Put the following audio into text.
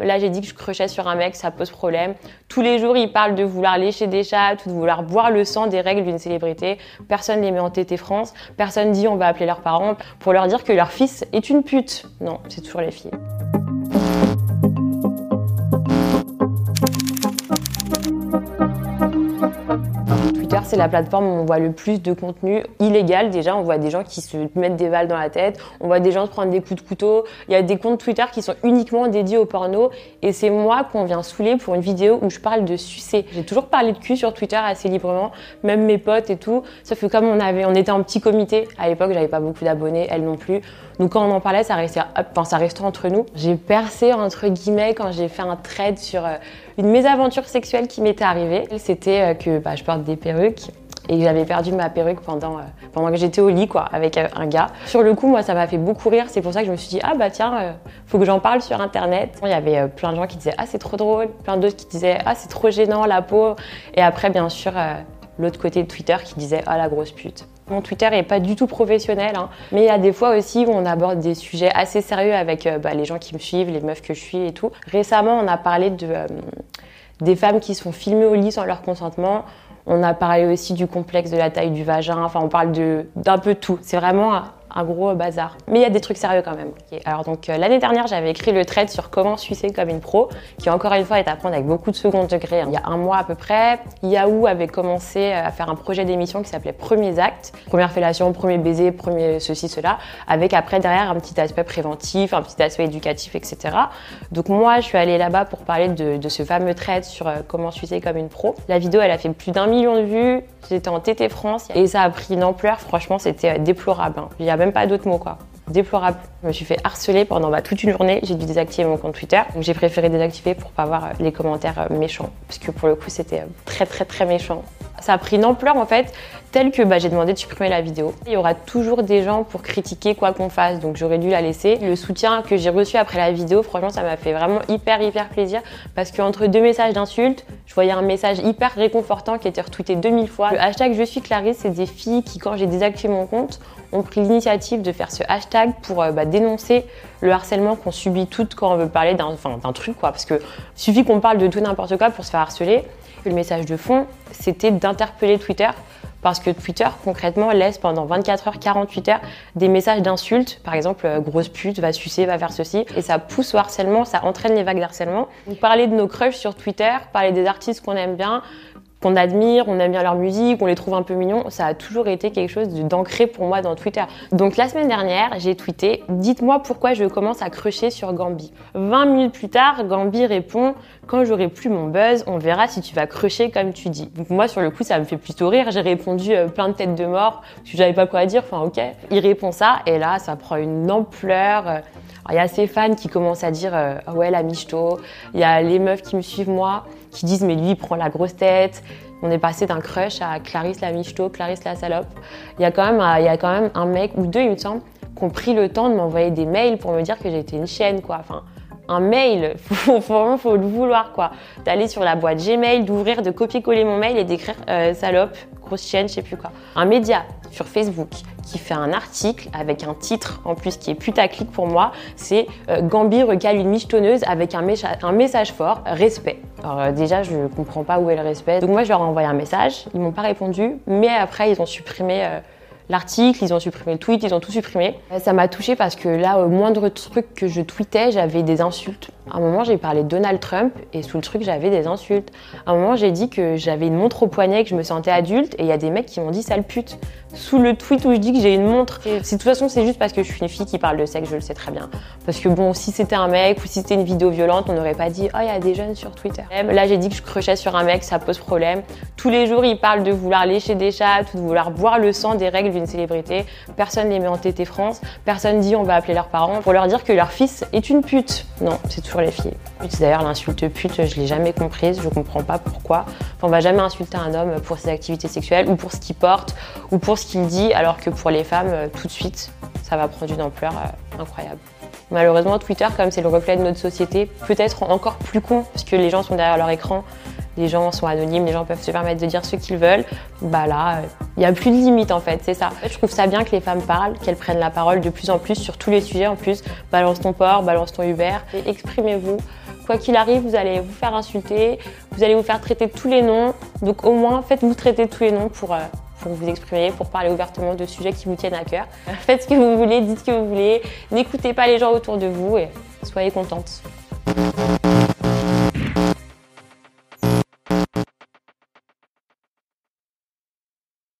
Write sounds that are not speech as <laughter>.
Là, j'ai dit que je crochais sur un mec, ça pose problème. Tous les jours, il parle de vouloir lécher des chats, ou de vouloir boire le sang des règles d'une célébrité. Personne les met en TT France. Personne dit on va appeler leurs parents pour leur dire que leur fils est une pute. Non, c'est toujours les filles. C'est la plateforme où on voit le plus de contenu illégal. Déjà, on voit des gens qui se mettent des balles dans la tête, on voit des gens se prendre des coups de couteau. Il y a des comptes Twitter qui sont uniquement dédiés au porno. Et c'est moi qu'on vient saouler pour une vidéo où je parle de sucer. J'ai toujours parlé de cul sur Twitter assez librement, même mes potes et tout. Sauf que comme on avait, on était en petit comité à l'époque, j'avais pas beaucoup d'abonnés, elle non plus. Donc quand on en parlait, ça restait, enfin, ça restait entre nous. J'ai percé entre guillemets quand j'ai fait un trade sur euh, une mésaventure sexuelle qui m'était arrivée. C'était euh, que bah, je porte des perruques et j'avais perdu ma perruque pendant, euh, pendant que j'étais au lit quoi, avec un gars. Sur le coup, moi, ça m'a fait beaucoup rire. C'est pour ça que je me suis dit, ah bah tiens, faut que j'en parle sur Internet. Il y avait plein de gens qui disaient, ah c'est trop drôle, plein d'autres qui disaient, ah c'est trop gênant la peau. Et après, bien sûr, l'autre côté de Twitter qui disait, ah la grosse pute. Mon Twitter n'est pas du tout professionnel, hein. mais il y a des fois aussi où on aborde des sujets assez sérieux avec euh, bah, les gens qui me suivent, les meufs que je suis et tout. Récemment, on a parlé euh, des femmes qui sont filmées au lit sans leur consentement. On a parlé aussi du complexe de la taille du vagin. Enfin, on parle d'un peu tout. C'est vraiment un gros bazar. Mais il y a des trucs sérieux quand même. Alors donc euh, l'année dernière, j'avais écrit le trade sur comment sucer comme une pro, qui encore une fois est à prendre avec beaucoup de second degré. Il y a un mois à peu près, Yahoo avait commencé à faire un projet d'émission qui s'appelait Premiers Actes, première fellation, premier baiser, premier ceci, cela, avec après derrière un petit aspect préventif, un petit aspect éducatif, etc. Donc moi, je suis allée là-bas pour parler de, ce fameux trade sur euh, comment sucer comme une pro. La vidéo, elle a fait plus d'un million de vues. J'étais en TT France et ça a pris une ampleur. Franchement, c'était euh, déplorable. Hein. Même pas d'autres mots, quoi. Déplorable. Je me suis fait harceler pendant bah, toute une journée. J'ai dû désactiver mon compte Twitter. Donc j'ai préféré désactiver pour pas voir euh, les commentaires euh, méchants. Parce que pour le coup, c'était euh, très, très, très méchant. Ça a pris une ampleur, en fait, telle que bah, j'ai demandé de supprimer la vidéo. Il y aura toujours des gens pour critiquer quoi qu'on fasse. Donc j'aurais dû la laisser. Le soutien que j'ai reçu après la vidéo, franchement, ça m'a fait vraiment hyper, hyper plaisir. Parce qu'entre deux messages d'insultes, je voyais un message hyper réconfortant qui était retweeté 2000 fois. Le hashtag Je suis Clarisse, c'est des filles qui, quand j'ai désactivé mon compte, ont pris l'initiative de faire ce hashtag pour euh, bah, dénoncer le harcèlement qu'on subit toutes quand on veut parler d'un truc, quoi. Parce que suffit qu'on parle de tout n'importe quoi pour se faire harceler. Le message de fond, c'était d'interpeller Twitter parce que Twitter concrètement laisse pendant 24 heures, 48 heures des messages d'insultes, par exemple euh, grosse pute, va sucer, va faire ceci, et ça pousse au harcèlement, ça entraîne les vagues d'harcèlement. Parler de nos crushs sur Twitter, parler des artistes qu'on aime bien, qu'on admire, on aime bien leur musique, on les trouve un peu mignons, ça a toujours été quelque chose d'ancré pour moi dans Twitter. Donc la semaine dernière, j'ai tweeté Dites-moi pourquoi je commence à crusher sur Gambi. 20 minutes plus tard, Gambi répond Quand j'aurai plus mon buzz, on verra si tu vas crusher comme tu dis. Donc moi, sur le coup, ça me fait plutôt rire. J'ai répondu euh, plein de têtes de mort, parce que j'avais pas quoi dire, enfin ok. Il répond ça, et là, ça prend une ampleur. Euh, il y a ces fans qui commencent à dire euh, ah ouais la michto. Il y a les meufs qui me suivent moi qui disent mais lui il prend la grosse tête. On est passé d'un crush à Clarisse la michto, Clarisse la salope. Il y a quand même il y a quand même un mec ou deux il me semble qui ont pris le temps de m'envoyer des mails pour me dire que j'étais une chienne quoi. Enfin un mail, <laughs> faut, vraiment faut le vouloir quoi. D'aller sur la boîte Gmail, d'ouvrir, de copier-coller mon mail et d'écrire euh, salope, grosse chienne, je sais plus quoi. Un média sur Facebook qui fait un article avec un titre en plus qui est putaclic pour moi, c'est euh, Gambi recale une michetonneuse avec un message fort, respect. Euh, déjà, je comprends pas où est le respect. Donc moi, je leur ai envoyé un message, ils m'ont pas répondu, mais après, ils ont supprimé l'article, ils ont supprimé le tweet, ils ont tout supprimé. Ça m'a touché parce que là, au moindre truc que je tweetais, j'avais des insultes. À un moment, j'ai parlé de Donald Trump et sous le truc, j'avais des insultes. À un moment, j'ai dit que j'avais une montre au poignet, que je me sentais adulte et il y a des mecs qui m'ont dit sale pute sous le tweet où je dis que j'ai une montre. de toute façon, c'est juste parce que je suis une fille qui parle de sexe, je le sais très bien. Parce que bon, si c'était un mec ou si c'était une vidéo violente, on n'aurait pas dit oh il y a des jeunes sur Twitter. Là, j'ai dit que je crochais sur un mec, ça pose problème. Tous les jours, il parle de vouloir lécher des chats, ou de vouloir boire le sang des règles d'une célébrité. Personne les met en TT France. Personne dit on va appeler leurs parents pour leur dire que leur fils est une pute. Non, c'est toujours les filles. D'ailleurs, l'insulte pute, je l'ai jamais comprise, je comprends pas pourquoi. Enfin, on va jamais insulter un homme pour ses activités sexuelles ou pour ce qu'il porte ou pour ce qu'il dit, alors que pour les femmes, euh, tout de suite, ça va prendre une ampleur euh, incroyable. Malheureusement, Twitter, comme c'est le reflet de notre société, peut être encore plus con, parce que les gens sont derrière leur écran, les gens sont anonymes, les gens peuvent se permettre de dire ce qu'ils veulent. Bah là, il n'y a plus de limite en fait, c'est ça. je trouve ça bien que les femmes parlent, qu'elles prennent la parole de plus en plus sur tous les sujets en plus. Balance ton port, balance ton Uber, exprimez-vous Quoi qu'il arrive, vous allez vous faire insulter, vous allez vous faire traiter tous les noms. Donc au moins, faites-vous traiter tous les noms pour, euh, pour vous exprimer, pour parler ouvertement de sujets qui vous tiennent à cœur. <laughs> Faites ce que vous voulez, dites ce que vous voulez, n'écoutez pas les gens autour de vous et soyez contente.